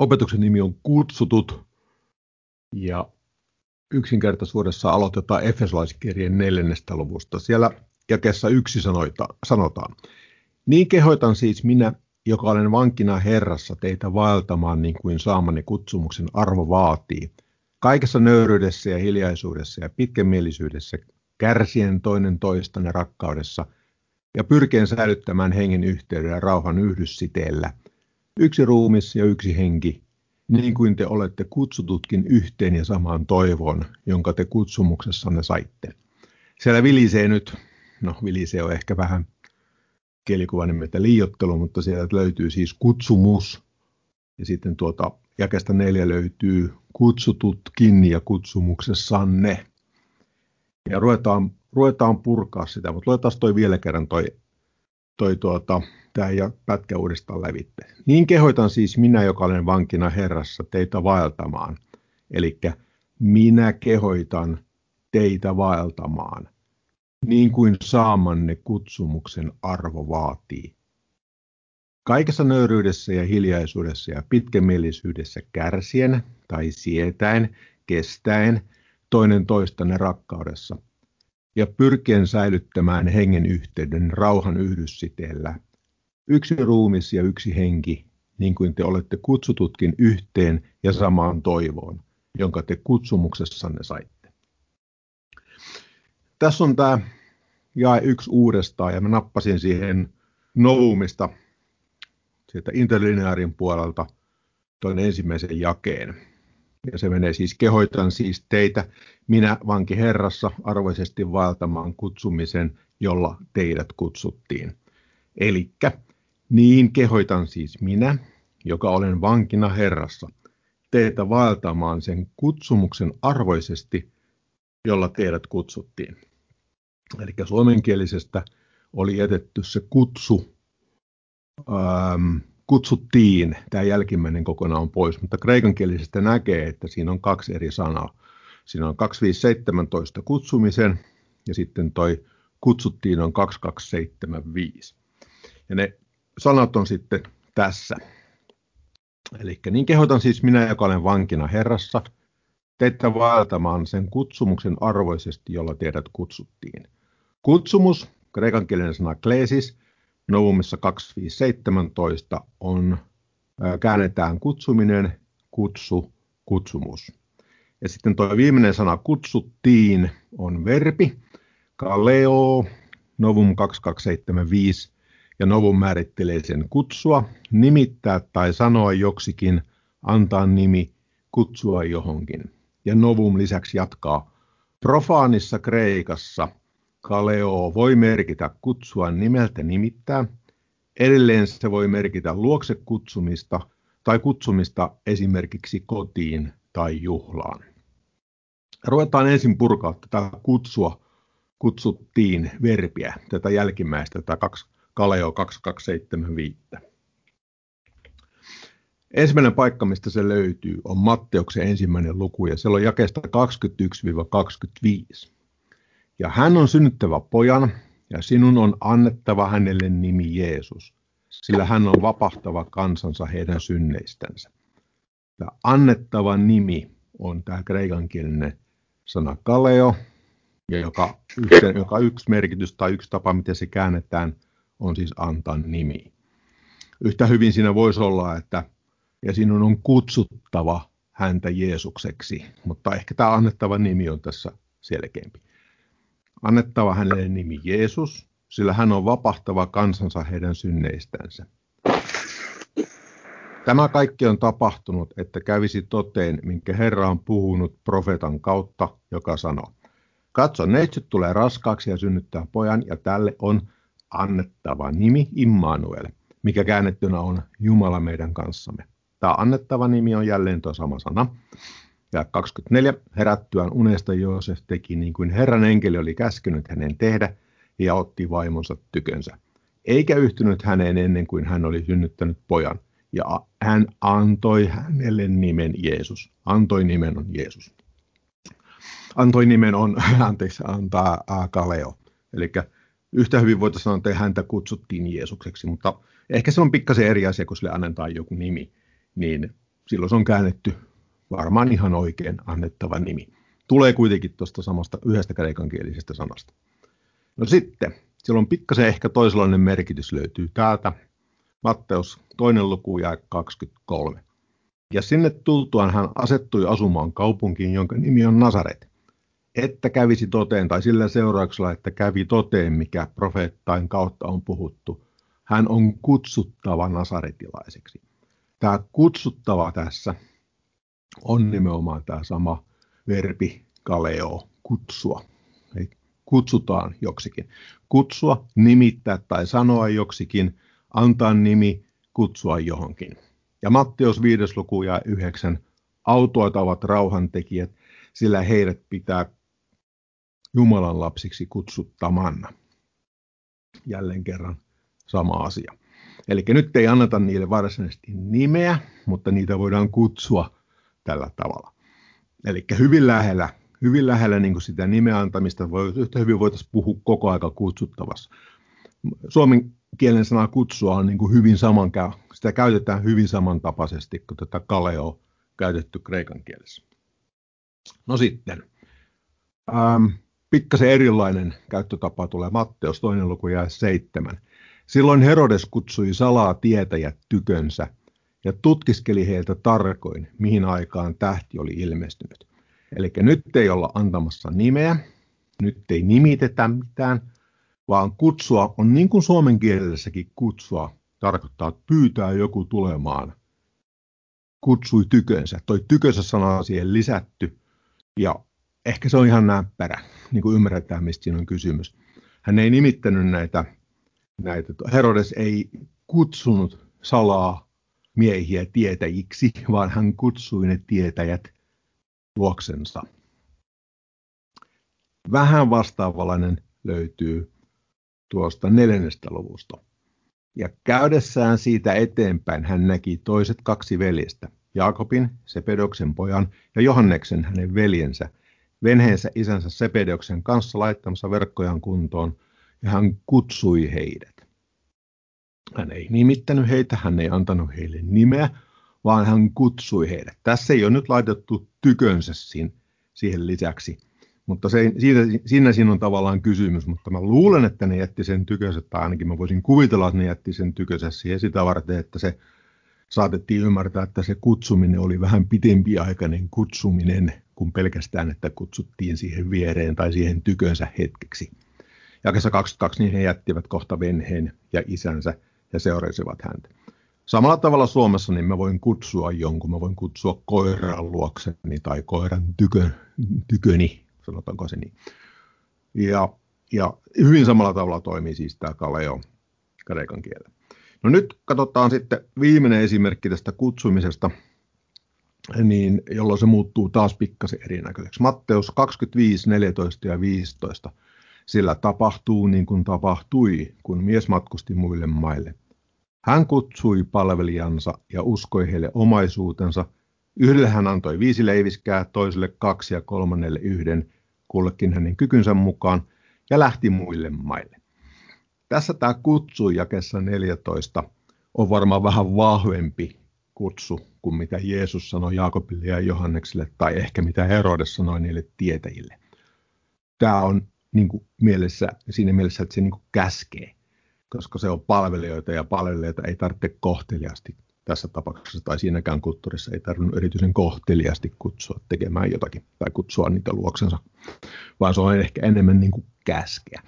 Opetuksen nimi on Kutsutut ja yksinkertaisuudessa aloitetaan Efesolaiskirjeen neljännestä luvusta. Siellä jakessa yksi sanoita, sanotaan. Niin kehoitan siis minä, joka olen vankina Herrassa, teitä vaeltamaan niin kuin saamani kutsumuksen arvo vaatii. Kaikessa nöyryydessä ja hiljaisuudessa ja pitkämielisyydessä, kärsien toinen toistanne rakkaudessa ja pyrkien säilyttämään hengen yhteyden ja rauhan yhdyssiteellä. Yksi ruumis ja yksi henki, niin kuin te olette kutsututkin yhteen ja samaan toivoon, jonka te kutsumuksessanne saitte. Siellä vilisee nyt, no vilisee on ehkä vähän kielikuva nimeltä liiottelu, mutta sieltä löytyy siis kutsumus. Ja sitten tuota jakesta neljä löytyy kutsututkin ja kutsumuksessanne. Ja ruvetaan, ruvetaan purkaa sitä, mutta luetaan toi vielä kerran toi, toi tuota, tämä ja pätkä uudestaan lävitte. Niin kehoitan siis minä, joka olen vankina Herrassa, teitä vaeltamaan. Eli minä kehoitan teitä vaeltamaan, niin kuin saamanne kutsumuksen arvo vaatii. Kaikessa nöyryydessä ja hiljaisuudessa ja pitkämielisyydessä kärsien tai sietäen, kestäen, toinen toistanne rakkaudessa ja pyrkien säilyttämään hengen yhteyden rauhan yhdyssiteellä – Yksi ruumis ja yksi henki, niin kuin te olette kutsututkin yhteen ja samaan toivoon, jonka te kutsumuksessanne saitte. Tässä on tämä jae yksi uudestaan, ja mä nappasin siihen Novumista sieltä interlineaarin puolelta tuon ensimmäisen jakeen. Ja se menee siis, kehoitan siis teitä, minä vanki Herrassa, arvoisesti vaeltamaan kutsumisen, jolla teidät kutsuttiin. Elikkä niin kehoitan siis minä, joka olen vankina Herrassa, teitä vaeltamaan sen kutsumuksen arvoisesti, jolla teidät kutsuttiin. Eli suomenkielisestä oli jätetty se kutsu, ähm, kutsuttiin, tämä jälkimmäinen kokonaan pois, mutta kreikankielisestä näkee, että siinä on kaksi eri sanaa. Siinä on 2517 kutsumisen ja sitten toi kutsuttiin on 2275. Ja ne sanat on sitten tässä. Eli niin kehotan siis minä, joka olen vankina Herrassa, teitä vaeltamaan sen kutsumuksen arvoisesti, jolla teidät kutsuttiin. Kutsumus, kreikankielinen sana kleesis, Novumissa 2517 on, käännetään kutsuminen, kutsu, kutsumus. Ja sitten tuo viimeinen sana kutsuttiin on verbi, kaleo, Novum 2275, ja Novum määrittelee sen kutsua, nimittää tai sanoa joksikin, antaa nimi, kutsua johonkin. Ja Novum lisäksi jatkaa, profaanissa Kreikassa kaleo voi merkitä kutsua nimeltä nimittää, edelleen se voi merkitä luokse kutsumista tai kutsumista esimerkiksi kotiin tai juhlaan. Ruvetaan ensin purkaa tätä kutsua, kutsuttiin verbiä, tätä jälkimmäistä, tätä kaksi Kaleo 2275. Ensimmäinen paikka, mistä se löytyy, on Matteuksen ensimmäinen luku ja siellä on jakesta 21-25. Ja hän on synnyttävä pojan ja sinun on annettava hänelle nimi Jeesus, sillä hän on vapahtava kansansa heidän synneistänsä. Tämä annettava nimi on tämä kreikankielinen sana kaleo, ja joka, yhteen, joka yksi merkitys tai yksi tapa, miten se käännetään – on siis antaa nimi. Yhtä hyvin siinä voisi olla, että ja sinun on kutsuttava häntä Jeesukseksi, mutta ehkä tämä annettava nimi on tässä selkeämpi. Annettava hänelle nimi Jeesus, sillä hän on vapahtava kansansa heidän synneistänsä. Tämä kaikki on tapahtunut, että kävisi toteen, minkä Herra on puhunut profeetan kautta, joka sanoo. Katso, neitsyt tulee raskaaksi ja synnyttää pojan, ja tälle on annettava nimi Immanuel, mikä käännettynä on Jumala meidän kanssamme. Tämä annettava nimi on jälleen tuo sama sana. Ja 24. Herättyään unesta Joosef teki niin kuin Herran enkeli oli käskynyt hänen tehdä ja otti vaimonsa tykönsä. Eikä yhtynyt häneen ennen kuin hän oli synnyttänyt pojan. Ja hän antoi hänelle nimen Jeesus. Antoi nimen on Jeesus. Antoi nimen on, anteeksi, antaa Kaleo. Eli yhtä hyvin voitaisiin sanoa, että häntä kutsuttiin Jeesukseksi, mutta ehkä se on pikkasen eri asia, kun sille annetaan joku nimi. Niin silloin se on käännetty varmaan ihan oikein annettava nimi. Tulee kuitenkin tuosta samasta yhdestä kreikankielisestä sanasta. No sitten, silloin pikkasen ehkä toisenlainen merkitys löytyy täältä. Matteus toinen luku ja 23. Ja sinne tultuaan hän asettui asumaan kaupunkiin, jonka nimi on Nasaret, että kävisi toteen, tai sillä seurauksella, että kävi toteen, mikä profeettain kautta on puhuttu. Hän on kutsuttava nasaretilaiseksi. Tämä kutsuttava tässä on nimenomaan tämä sama verbi kaleo, kutsua. Eli kutsutaan joksikin. Kutsua, nimittää tai sanoa joksikin, antaa nimi, kutsua johonkin. Ja Matteus 5. luku ja 9. Autoit ovat rauhantekijät, sillä heidät pitää Jumalan lapsiksi kutsuttaman. Jälleen kerran sama asia. Eli nyt ei anneta niille varsinaisesti nimeä, mutta niitä voidaan kutsua tällä tavalla. Eli hyvin lähellä, hyvin lähellä niin kuin sitä nimeä antamista voi, yhtä hyvin voitaisiin puhua koko aika kutsuttavassa. Suomen kielen sana kutsua on niin kuin hyvin saman, sitä käytetään hyvin samantapaisesti kuin tätä kaleo käytetty kreikan kielessä. No sitten, ähm, pikkasen erilainen käyttötapa tulee Matteus toinen luku ja seitsemän. Silloin Herodes kutsui salaa tietäjät tykönsä ja tutkiskeli heiltä tarkoin, mihin aikaan tähti oli ilmestynyt. Eli nyt ei olla antamassa nimeä, nyt ei nimitetä mitään, vaan kutsua on niin kuin suomen kielessäkin kutsua tarkoittaa, että pyytää joku tulemaan. Kutsui tykönsä. Toi tykönsä sana on siihen lisätty ja ehkä se on ihan näppärä, niin kuin ymmärretään, mistä siinä on kysymys. Hän ei nimittänyt näitä, näitä Herodes ei kutsunut salaa miehiä tietäjiksi, vaan hän kutsui ne tietäjät luoksensa. Vähän vastaavallinen löytyy tuosta neljännestä luvusta. Ja käydessään siitä eteenpäin hän näki toiset kaksi veljestä, Jaakobin, Sepedoksen pojan, ja Johanneksen hänen veljensä, venheensä isänsä Sepedoksen kanssa laittamassa verkkojaan kuntoon, ja hän kutsui heidät. Hän ei nimittänyt heitä, hän ei antanut heille nimeä, vaan hän kutsui heidät. Tässä ei ole nyt laitettu tykönsä siihen lisäksi, mutta se, siinä, siinä siinä on tavallaan kysymys, mutta mä luulen, että ne jätti sen tykönsä, tai ainakin mä voisin kuvitella, että ne jätti sen tykönsä siihen sitä varten, että se saatettiin ymmärtää, että se kutsuminen oli vähän pitempiaikainen kutsuminen kuin pelkästään, että kutsuttiin siihen viereen tai siihen tykönsä hetkeksi. Jakessa 22 niin he jättivät kohta venheen ja isänsä ja seurasivat häntä. Samalla tavalla Suomessa niin mä voin kutsua jonkun, mä voin kutsua koiran luokseni tai koiran tykö, tyköni, sanotaanko se niin. Ja, ja hyvin samalla tavalla toimii siis tämä kaleo kreikan kielellä. No nyt katsotaan sitten viimeinen esimerkki tästä kutsumisesta, niin jolloin se muuttuu taas pikkasen erinäköiseksi. Matteus 25, 14 ja 15. Sillä tapahtuu niin kuin tapahtui, kun mies matkusti muille maille. Hän kutsui palvelijansa ja uskoi heille omaisuutensa. Yhdelle hän antoi viisi leiviskää, toiselle kaksi ja kolmannelle yhden, kullekin hänen kykynsä mukaan, ja lähti muille maille. Tässä tämä kutsu jakessa 14 on varmaan vähän vahvempi kutsu kuin mitä Jeesus sanoi Jaakobille ja Johannekselle, tai ehkä mitä Herodes sanoi niille tietäjille. Tämä on niin kuin mielessä, siinä mielessä, että se niin kuin käskee koska se on palvelijoita ja palvelijoita ei tarvitse kohteliasti tässä tapauksessa tai siinäkään kulttuurissa ei tarvinnut erityisen kohteliasti kutsua tekemään jotakin tai kutsua niitä luoksensa, vaan se on ehkä enemmän niin kuin käskeä.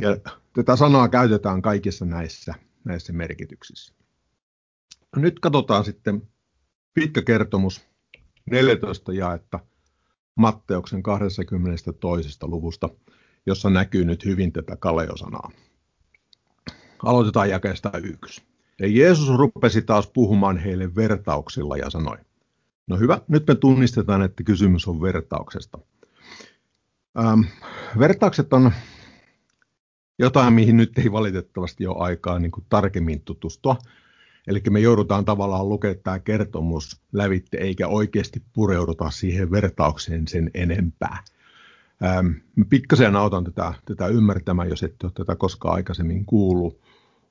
Ja tätä sanaa käytetään kaikissa näissä, näissä merkityksissä. Nyt katsotaan sitten pitkä kertomus 14 jaetta Matteuksen 22. luvusta, jossa näkyy nyt hyvin tätä kaleosanaa. Aloitetaan jakeesta yksi. Ja Jeesus rupesi taas puhumaan heille vertauksilla ja sanoi, no hyvä, nyt me tunnistetaan, että kysymys on vertauksesta. Ähm, vertaukset on jotain, mihin nyt ei valitettavasti ole aikaa niin kuin tarkemmin tutustua. Eli me joudutaan tavallaan lukemaan tämä kertomus lävitte, eikä oikeasti pureuduta siihen vertaukseen sen enempää. Ähm, pikkasen autan tätä, tätä ymmärtämään, jos ette ole tätä koskaan aikaisemmin kuullut.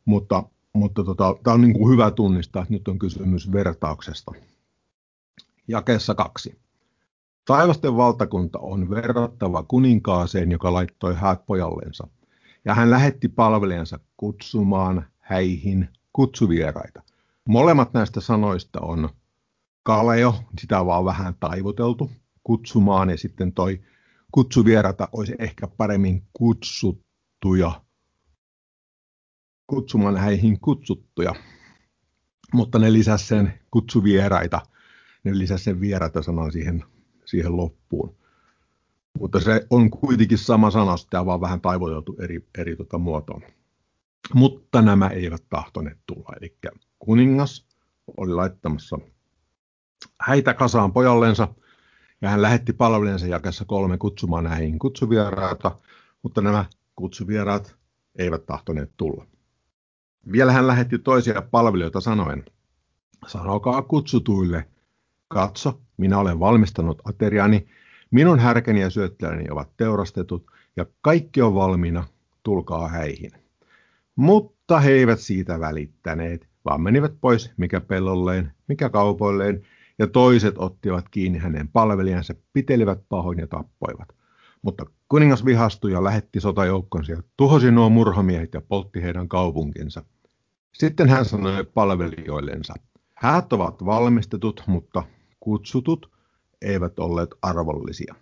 Mutta, mutta tota, tämä on niin kuin hyvä tunnistaa, että nyt on kysymys vertauksesta. Jakeessa kaksi. Taivasten valtakunta on verrattava kuninkaaseen, joka laittoi häät pojallensa, ja hän lähetti palvelijansa kutsumaan häihin kutsuvieraita. Molemmat näistä sanoista on kaleo, sitä on vaan vähän taivuteltu kutsumaan, ja sitten toi kutsuvierata olisi ehkä paremmin kutsuttuja, kutsumaan häihin kutsuttuja. Mutta ne lisäsi sen kutsuvieraita, ne lisäsi sen vieraita sanan siihen, siihen loppuun. Mutta se on kuitenkin sama sana, sitä vaan vähän taivuteltu eri, eri tota muotoon. Mutta nämä eivät tahtoneet tulla. Eli kuningas oli laittamassa häitä kasaan pojallensa, ja hän lähetti palvelijansa jakessa kolme kutsumaan näihin kutsuvieraita, mutta nämä kutsuvieraat eivät tahtoneet tulla. Vielä hän lähetti toisia palvelijoita sanoen, sanokaa kutsutuille, katso, minä olen valmistanut ateriani, minun härkeni ja syöttiläni ovat teurastetut, ja kaikki on valmiina, tulkaa häihin. Mutta he eivät siitä välittäneet, vaan menivät pois mikä pellolleen, mikä kaupoilleen, ja toiset ottivat kiinni hänen palvelijansa, pitelivät pahoin ja tappoivat. Mutta kuningas vihastui ja lähetti sotajoukkonsa ja tuhosi nuo murhamiehet ja poltti heidän kaupunkinsa. Sitten hän sanoi palvelijoillensa, häät ovat valmistetut, mutta kutsutut eivät olleet arvollisia.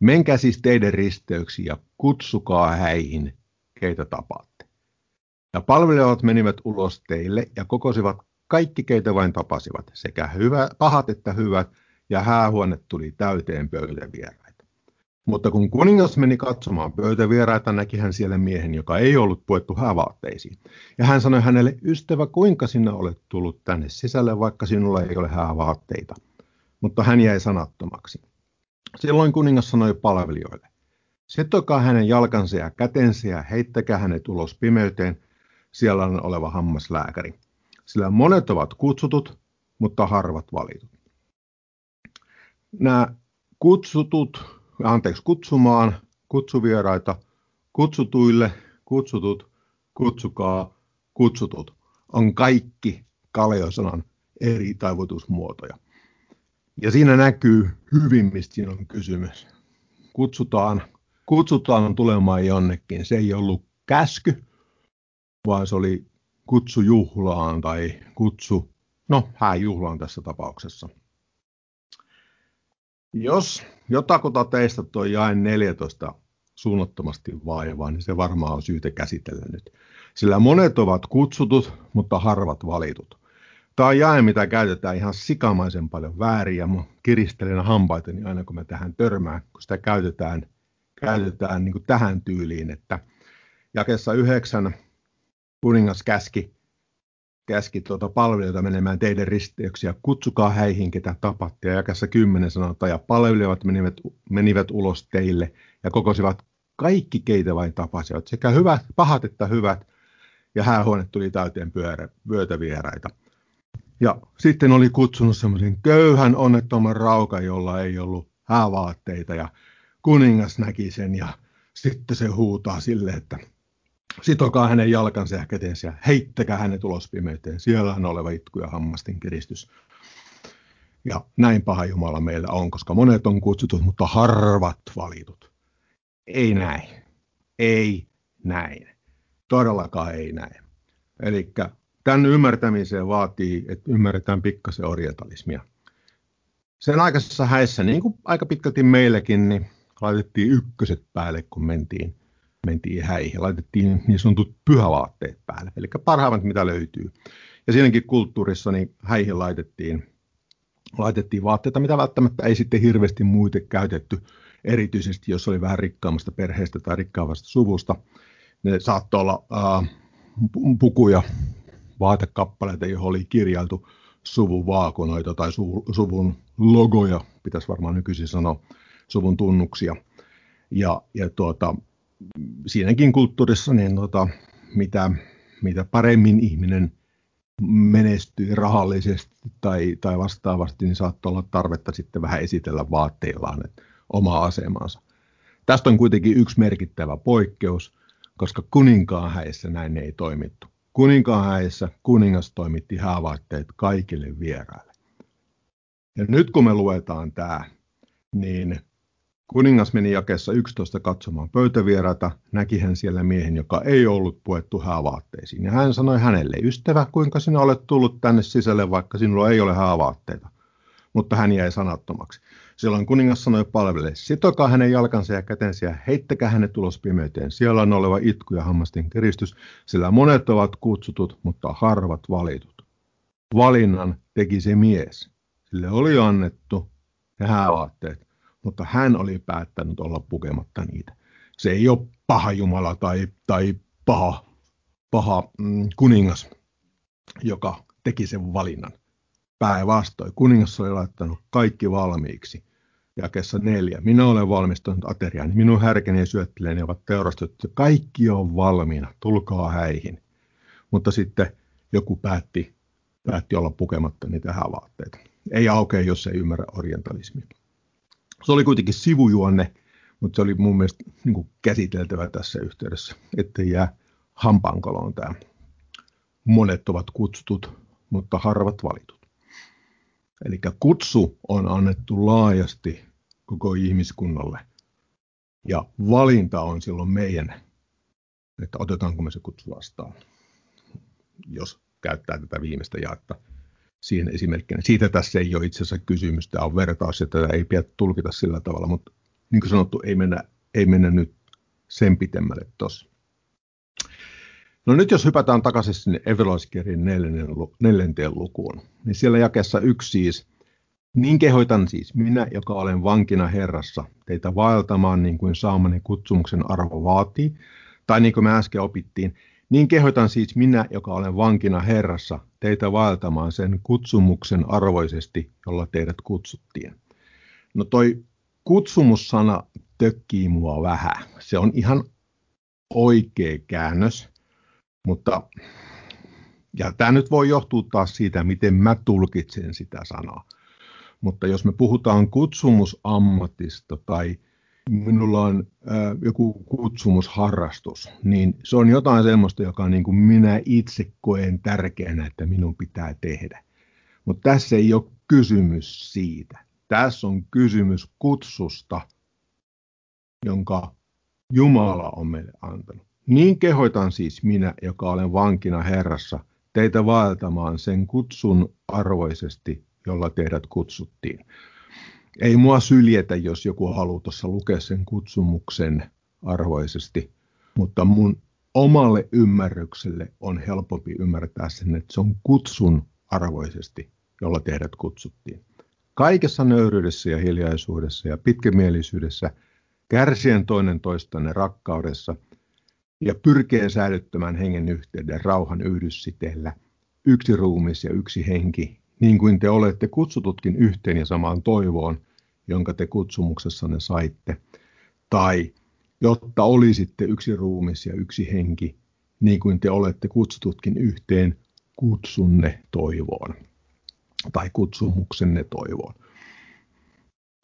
Menkää siis teidän risteyksiin ja kutsukaa häihin, keitä tapaatte. Ja palvelijat menivät ulos teille ja kokosivat kaikki, keitä vain tapasivat, sekä hyvä, pahat että hyvät, ja häähuone tuli täyteen pöytävieraita. Mutta kun kuningas meni katsomaan pöytävieraita, näki hän siellä miehen, joka ei ollut puettu häävaatteisiin. Ja hän sanoi hänelle, ystävä, kuinka sinä olet tullut tänne sisälle, vaikka sinulla ei ole häävaatteita. Mutta hän jäi sanattomaksi. Silloin kuningas sanoi palvelijoille, setokaa hänen jalkansa ja kätensä ja heittäkää hänet ulos pimeyteen, siellä on oleva hammaslääkäri sillä monet ovat kutsutut, mutta harvat valitut. Nämä kutsutut, anteeksi, kutsumaan, kutsuvieraita, kutsutuille, kutsutut, kutsukaa, kutsutut, on kaikki Kaleosanan eri taivutusmuotoja. Ja siinä näkyy hyvin, mistä siinä on kysymys. Kutsutaan, kutsutaan tulemaan jonnekin. Se ei ollut käsky, vaan se oli kutsu juhlaan tai kutsu, no hääjuhlaan tässä tapauksessa. Jos jotakuta teistä tuo jae 14 suunnattomasti vaivaa, niin se varmaan on syytä käsitellä nyt. Sillä monet ovat kutsutut, mutta harvat valitut. Tämä on jae, mitä käytetään ihan sikamaisen paljon väärin ja kiristelen hampaitani aina kun me tähän törmään, kun sitä käytetään, käytetään niin kuin tähän tyyliin, että jakessa yhdeksän kuningas käski, käski tuota palvelijoita menemään teidän risteyksiä. Kutsukaa häihin, ketä tapatte. Ja jakassa kymmenen sanotaan, ja palvelijat menivät, menivät ulos teille ja kokosivat kaikki, keitä vain tapasivat, sekä hyvät, pahat että hyvät. Ja häähuone tuli täyteen pyörä, vyötävieraita. Ja sitten oli kutsunut semmoisen köyhän onnettoman raukan, jolla ei ollut häävaatteita. Ja kuningas näki sen ja sitten se huutaa sille, että Sitokaa hänen jalkansa ja kätensä ja heittäkää hänet ulos pimeyteen. Siellä on oleva itku ja hammastin kiristys. Ja näin paha Jumala meillä on, koska monet on kutsutut, mutta harvat valitut. Ei näin. Ei näin. Todellakaan ei näin. Eli tämän ymmärtämiseen vaatii, että ymmärretään pikkasen orientalismia. Sen aikaisessa häissä, niin kuin aika pitkälti meilläkin, niin laitettiin ykköset päälle, kun mentiin mentiin häihin. Laitettiin niin sanotut pyhävaatteet päälle, eli parhaimmat mitä löytyy. Ja siinäkin kulttuurissa niin häihin laitettiin, laitettiin vaatteita, mitä välttämättä ei sitten hirveästi muita käytetty, erityisesti jos oli vähän rikkaammasta perheestä tai rikkaavasta suvusta. Ne saattoi olla ää, pukuja, vaatekappaleita, joihin oli kirjailtu suvun vaakunoita tai su, suvun logoja, pitäisi varmaan nykyisin sanoa, suvun tunnuksia. Ja, ja tuota, siinäkin kulttuurissa, niin tota, mitä, mitä paremmin ihminen menestyy rahallisesti tai, tai vastaavasti, niin saattaa olla tarvetta sitten vähän esitellä vaatteillaan omaa asemansa. Tästä on kuitenkin yksi merkittävä poikkeus, koska kuninkaan häissä näin ei toimittu. Kuninkaan häissä kuningas toimitti häävaatteet kaikille vieraille. Ja nyt kun me luetaan tämä, niin kuningas meni jakessa 11 katsomaan pöytävieraita, näki hän siellä miehen, joka ei ollut puettu häävaatteisiin. Ja hän sanoi hänelle, ystävä, kuinka sinä olet tullut tänne sisälle, vaikka sinulla ei ole häävaatteita. Mutta hän jäi sanattomaksi. Silloin kuningas sanoi palvelle, sitokaa hänen jalkansa ja kätensä ja heittäkää hänet ulos pimeyteen. Siellä on oleva itku ja hammastin kiristys, sillä monet ovat kutsutut, mutta harvat valitut. Valinnan teki se mies. Sille oli annettu ne häävaatteet, mutta hän oli päättänyt olla pukematta niitä. Se ei ole paha Jumala tai, tai paha, paha mm, kuningas, joka teki sen valinnan. Päinvastoin, kuningas oli laittanut kaikki valmiiksi. Jakessa neljä. Minä olen valmistunut ateriaan. Minun härkeni ja syötteleeni ovat teurastettu. Kaikki on valmiina. Tulkaa häihin. Mutta sitten joku päätti, päätti olla pukematta niitä häävaatteita. Ei aukea, jos ei ymmärrä orientalismia. Se oli kuitenkin sivujuonne, mutta se oli mun mielestä niin kuin käsiteltävä tässä yhteydessä, ettei jää hampaankoloon tämä. Monet ovat kutsutut, mutta harvat valitut. Eli kutsu on annettu laajasti koko ihmiskunnalle. Ja valinta on silloin meidän, että otetaanko me se kutsu vastaan, jos käyttää tätä viimeistä jaetta siihen esimerkkinä. Siitä tässä ei ole itse asiassa kysymys, tämä on vertaus ja tätä ei pidä tulkita sillä tavalla, mutta niin kuin sanottu, ei mennä, ei mennä nyt sen pitemmälle tuossa. No nyt jos hypätään takaisin sinne Everlaiskirjan neljänteen lukuun, niin siellä jakessa yksi siis, niin kehoitan siis minä, joka olen vankina Herrassa, teitä vaeltamaan niin kuin saamani kutsumuksen arvo vaatii, tai niin kuin me äsken opittiin, niin kehoitan siis minä, joka olen vankina Herrassa, teitä vaeltamaan sen kutsumuksen arvoisesti, jolla teidät kutsuttiin. No toi kutsumussana tökkii mua vähän. Se on ihan oikea käännös, mutta ja tämä nyt voi johtua taas siitä, miten mä tulkitsen sitä sanaa. Mutta jos me puhutaan kutsumusammatista tai minulla on äh, joku kutsumusharrastus, niin se on jotain sellaista, joka niin kuin minä itse koen tärkeänä, että minun pitää tehdä. Mutta tässä ei ole kysymys siitä. Tässä on kysymys kutsusta, jonka Jumala on meille antanut. Niin kehoitan siis minä, joka olen vankina Herrassa, teitä vaeltamaan sen kutsun arvoisesti, jolla teidät kutsuttiin. Ei mua syljetä, jos joku haluaa tuossa lukea sen kutsumuksen arvoisesti, mutta mun omalle ymmärrykselle on helpompi ymmärtää sen, että se on kutsun arvoisesti, jolla teidät kutsuttiin. Kaikessa nöyryydessä ja hiljaisuudessa ja pitkämielisyydessä, kärsien toinen toistanne rakkaudessa ja pyrkien säilyttämään hengen yhteyden rauhan yhdyssiteellä, yksi ruumis ja yksi henki, niin kuin te olette kutsututkin yhteen ja samaan toivoon, jonka te kutsumuksessanne saitte. Tai jotta olisitte yksi ruumis ja yksi henki, niin kuin te olette kutsututkin yhteen kutsunne toivoon. Tai kutsumuksenne toivoon.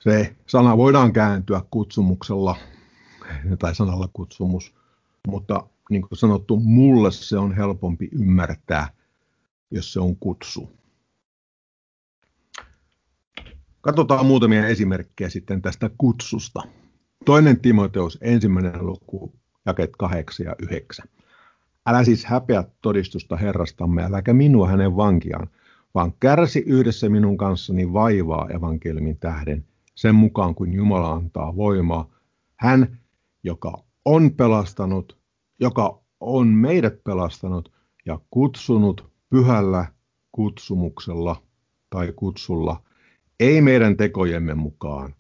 Se sana voidaan kääntyä kutsumuksella tai sanalla kutsumus, mutta niin kuin sanottu, mulle se on helpompi ymmärtää, jos se on kutsu. Katsotaan muutamia esimerkkejä sitten tästä kutsusta. Toinen Timoteus, ensimmäinen luku, jaket 8 ja 9. Älä siis häpeä todistusta Herrastamme, äläkä minua hänen vankiaan, vaan kärsi yhdessä minun kanssani vaivaa evankeliumin tähden, sen mukaan kuin Jumala antaa voimaa. Hän, joka on pelastanut, joka on meidät pelastanut ja kutsunut pyhällä kutsumuksella tai kutsulla ei meidän tekojemme mukaan,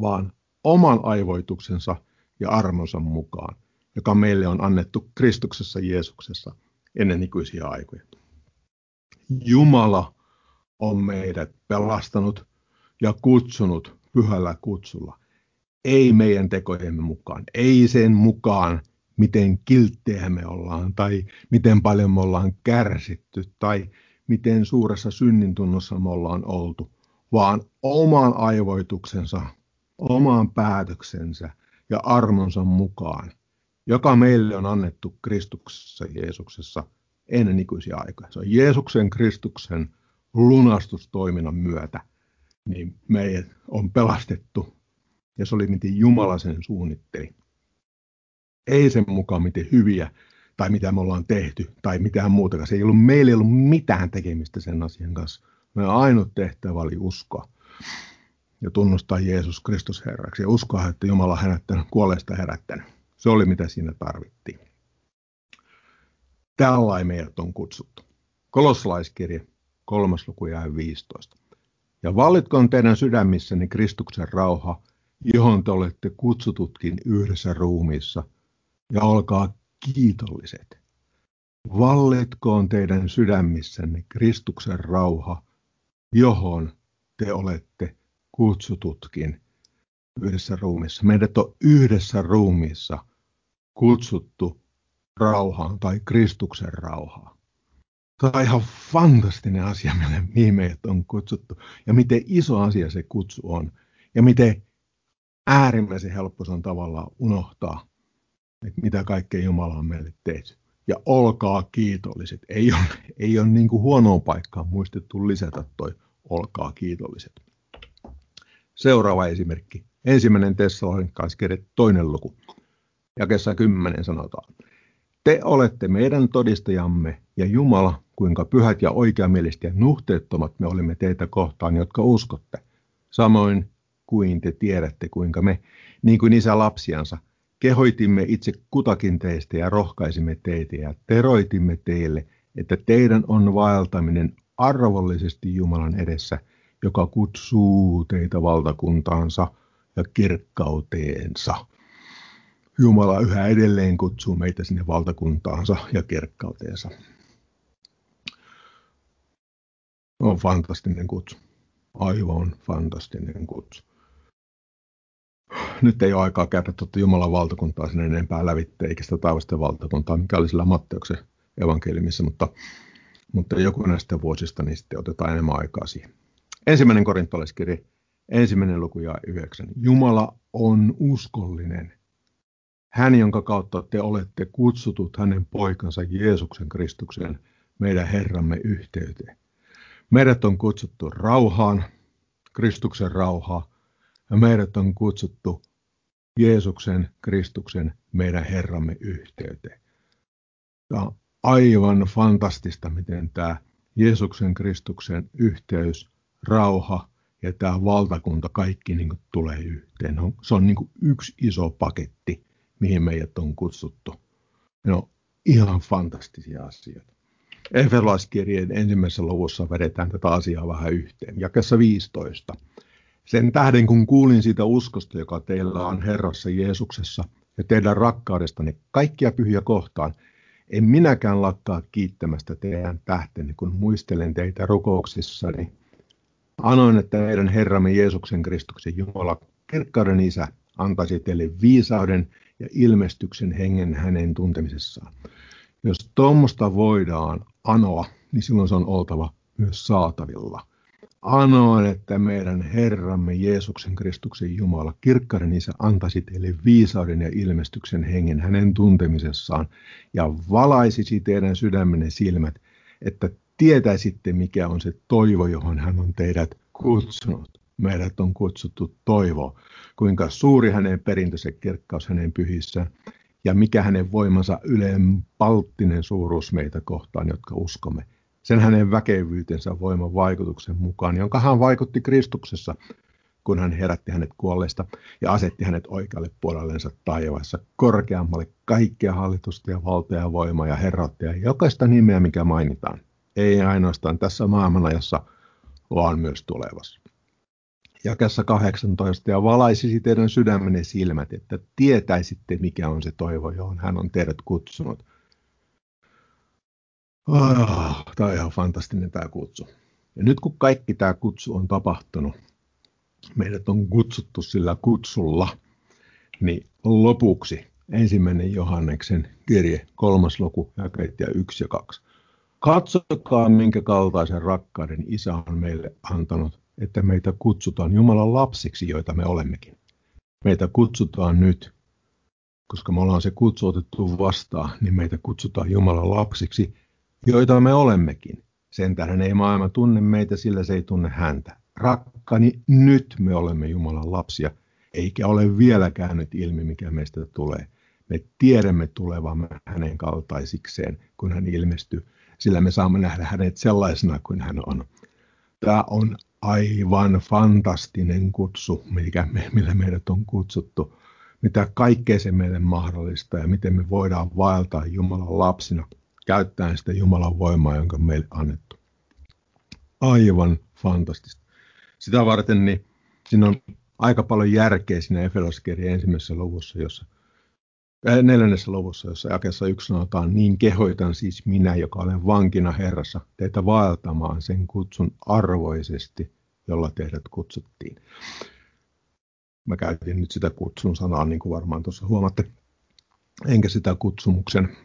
vaan oman aivoituksensa ja armonsa mukaan, joka meille on annettu Kristuksessa Jeesuksessa ennen ikuisia aikoja. Jumala on meidät pelastanut ja kutsunut pyhällä kutsulla. Ei meidän tekojemme mukaan, ei sen mukaan, miten kilttejä me ollaan tai miten paljon me ollaan kärsitty tai miten suuressa synnintunnossa me ollaan oltu, vaan oman aivoituksensa, oman päätöksensä ja armonsa mukaan, joka meille on annettu Kristuksessa Jeesuksessa ennen ikuisia aikoja. Se on Jeesuksen Kristuksen lunastustoiminnan myötä niin meidät on pelastettu. Ja se oli miten Jumala sen suunnitteli. Ei sen mukaan miten hyviä tai mitä me ollaan tehty tai mitään muuta. Se ei ollut, meillä ei ollut mitään tekemistä sen asian kanssa. Meidän ainut tehtävä oli uskoa ja tunnustaa Jeesus Kristus Herraksi ja uskoa, että Jumala herättänyt, kuolleesta herättänyt. Se oli mitä siinä tarvittiin. Tällainen meidät on kutsuttu. Kolossalaiskirje, kolmas luku ja 15. Ja vallitkoon teidän sydämissäni Kristuksen rauha, johon te olette kutsututkin yhdessä ruumiissa, ja olkaa kiitolliset. Vallitkoon teidän sydämissänne Kristuksen rauha, johon te olette kutsututkin yhdessä ruumissa. Meidät on yhdessä ruumissa kutsuttu rauhaan tai Kristuksen rauhaan. Tämä on ihan fantastinen asia, mihin meidät on kutsuttu. Ja miten iso asia se kutsu on. Ja miten äärimmäisen helppo se on tavallaan unohtaa, että mitä kaikkea Jumala on meille tehty. Ja olkaa kiitolliset. Ei ole, ei ole niin kuin huonoa paikkaa muistettu lisätä toi olkaa kiitolliset. Seuraava esimerkki. Ensimmäinen Tessalonikalaiskirja toinen luku. Jakessa kymmenen sanotaan. Te olette meidän todistajamme ja Jumala, kuinka pyhät ja oikeamieliset ja nuhteettomat me olimme teitä kohtaan, jotka uskotte. Samoin kuin te tiedätte, kuinka me, niin kuin isä lapsiansa, kehoitimme itse kutakin teistä ja rohkaisimme teitä ja teroitimme teille, että teidän on vaeltaminen arvollisesti Jumalan edessä, joka kutsuu teitä valtakuntaansa ja kirkkauteensa. Jumala yhä edelleen kutsuu meitä sinne valtakuntaansa ja kirkkauteensa. On fantastinen kutsu. Aivan fantastinen kutsu. Nyt ei ole aikaa käydä tuota Jumalan valtakuntaa sinne enempää lävitte, eikä sitä taivasten valtakuntaa, mikä oli sillä Matteuksen evankeliumissa, mutta, mutta joku näistä vuosista, niin sitten otetaan enemmän aikaa siihen. Ensimmäinen korintolaiskirja, ensimmäinen luku ja yhdeksän. Jumala on uskollinen. Hän, jonka kautta te olette kutsutut hänen poikansa Jeesuksen Kristuksen, meidän Herramme yhteyteen. Meidät on kutsuttu rauhaan, Kristuksen rauhaa, ja meidät on kutsuttu Jeesuksen, Kristuksen, meidän Herramme yhteyteen. Tämä on aivan fantastista, miten tämä Jeesuksen, Kristuksen yhteys, rauha ja tämä valtakunta, kaikki niin tulee yhteen. Se on niin yksi iso paketti, mihin meidät on kutsuttu. Ne on ihan fantastisia asioita. Efesolaiskirjeen ensimmäisessä luvussa vedetään tätä asiaa vähän yhteen. Jakessa 15. Sen tähden kun kuulin siitä uskosta, joka teillä on Herrassa Jeesuksessa ja teidän rakkaudestanne kaikkia pyhiä kohtaan, en minäkään lakkaa kiittämästä teidän tähtenne, kun muistelen teitä rukouksissani. Anoin, että meidän Herramme Jeesuksen Kristuksen Jumala, kirkkauden Isä, antaisi teille viisauden ja ilmestyksen hengen hänen tuntemisessaan. Jos tuommoista voidaan anoa, niin silloin se on oltava myös saatavilla. Anoin, että meidän Herramme Jeesuksen Kristuksen Jumala, kirkkauden Isä, antaisi teille viisauden ja ilmestyksen hengen hänen tuntemisessaan ja valaisisi teidän sydämenne silmät, että tietäisitte, mikä on se toivo, johon hän on teidät kutsunut. Meidät on kutsuttu toivo, kuinka suuri hänen perintönsä kirkkaus hänen pyhissä ja mikä hänen voimansa ylen palttinen suuruus meitä kohtaan, jotka uskomme. Sen hänen väkevyytensä voiman vaikutuksen mukaan, jonka hän vaikutti Kristuksessa, kun hän herätti hänet kuolleesta ja asetti hänet oikealle puolellensa taivaassa korkeammalle kaikkea hallitusta ja valtaa ja voimaa ja herrautta ja jokaista nimeä, mikä mainitaan. Ei ainoastaan tässä maailmanajassa, vaan myös tulevassa jakessa 18, ja valaisisi teidän sydämenne silmät, että tietäisitte, mikä on se toivo, johon hän on teidät kutsunut. Oh, tämä on ihan fantastinen tämä kutsu. Ja nyt kun kaikki tämä kutsu on tapahtunut, meidät on kutsuttu sillä kutsulla, niin lopuksi ensimmäinen Johanneksen kirje, kolmas luku, jakeet 1 ja 2. Katsokaa, minkä kaltaisen rakkauden isä on meille antanut, että meitä kutsutaan Jumalan lapsiksi, joita me olemmekin. Meitä kutsutaan nyt, koska me ollaan se kutsu otettu vastaan, niin meitä kutsutaan Jumalan lapsiksi, joita me olemmekin. Sen tähden ei maailma tunne meitä, sillä se ei tunne häntä. rakkani, nyt me olemme Jumalan lapsia, eikä ole vielä käynyt ilmi, mikä meistä tulee. Me tiedämme tulevamme hänen kaltaisikseen, kun hän ilmestyy, sillä me saamme nähdä hänet sellaisena kuin hän on. Tämä on aivan fantastinen kutsu, mikä me, millä meidät on kutsuttu. Mitä kaikkea se meille mahdollista ja miten me voidaan vaeltaa Jumalan lapsina käyttäen sitä Jumalan voimaa, jonka on meille annettu. Aivan fantastista. Sitä varten niin siinä on aika paljon järkeä siinä Efesoskirjan ensimmäisessä luvussa, jossa äh, neljännessä luvussa, jossa jakessa yksi sanotaan, niin kehoitan siis minä, joka olen vankina Herrassa, teitä vaeltamaan sen kutsun arvoisesti, jolla teidät kutsuttiin. Mä käytin nyt sitä kutsun sanaa, niin kuin varmaan tuossa huomatte, enkä sitä kutsumuksen,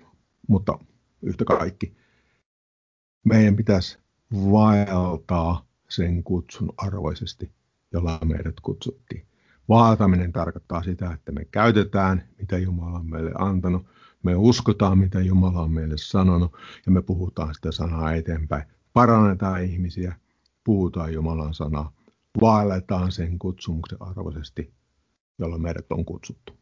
mutta yhtä kaikki. Meidän pitäisi vaeltaa sen kutsun arvoisesti, jolla meidät kutsuttiin. Vaataminen tarkoittaa sitä, että me käytetään, mitä Jumala on meille antanut, me uskotaan, mitä Jumala on meille sanonut, ja me puhutaan sitä sanaa eteenpäin. Parannetaan ihmisiä, puhutaan Jumalan sanaa, vaelletaan sen kutsumuksen arvoisesti, jolla meidät on kutsuttu.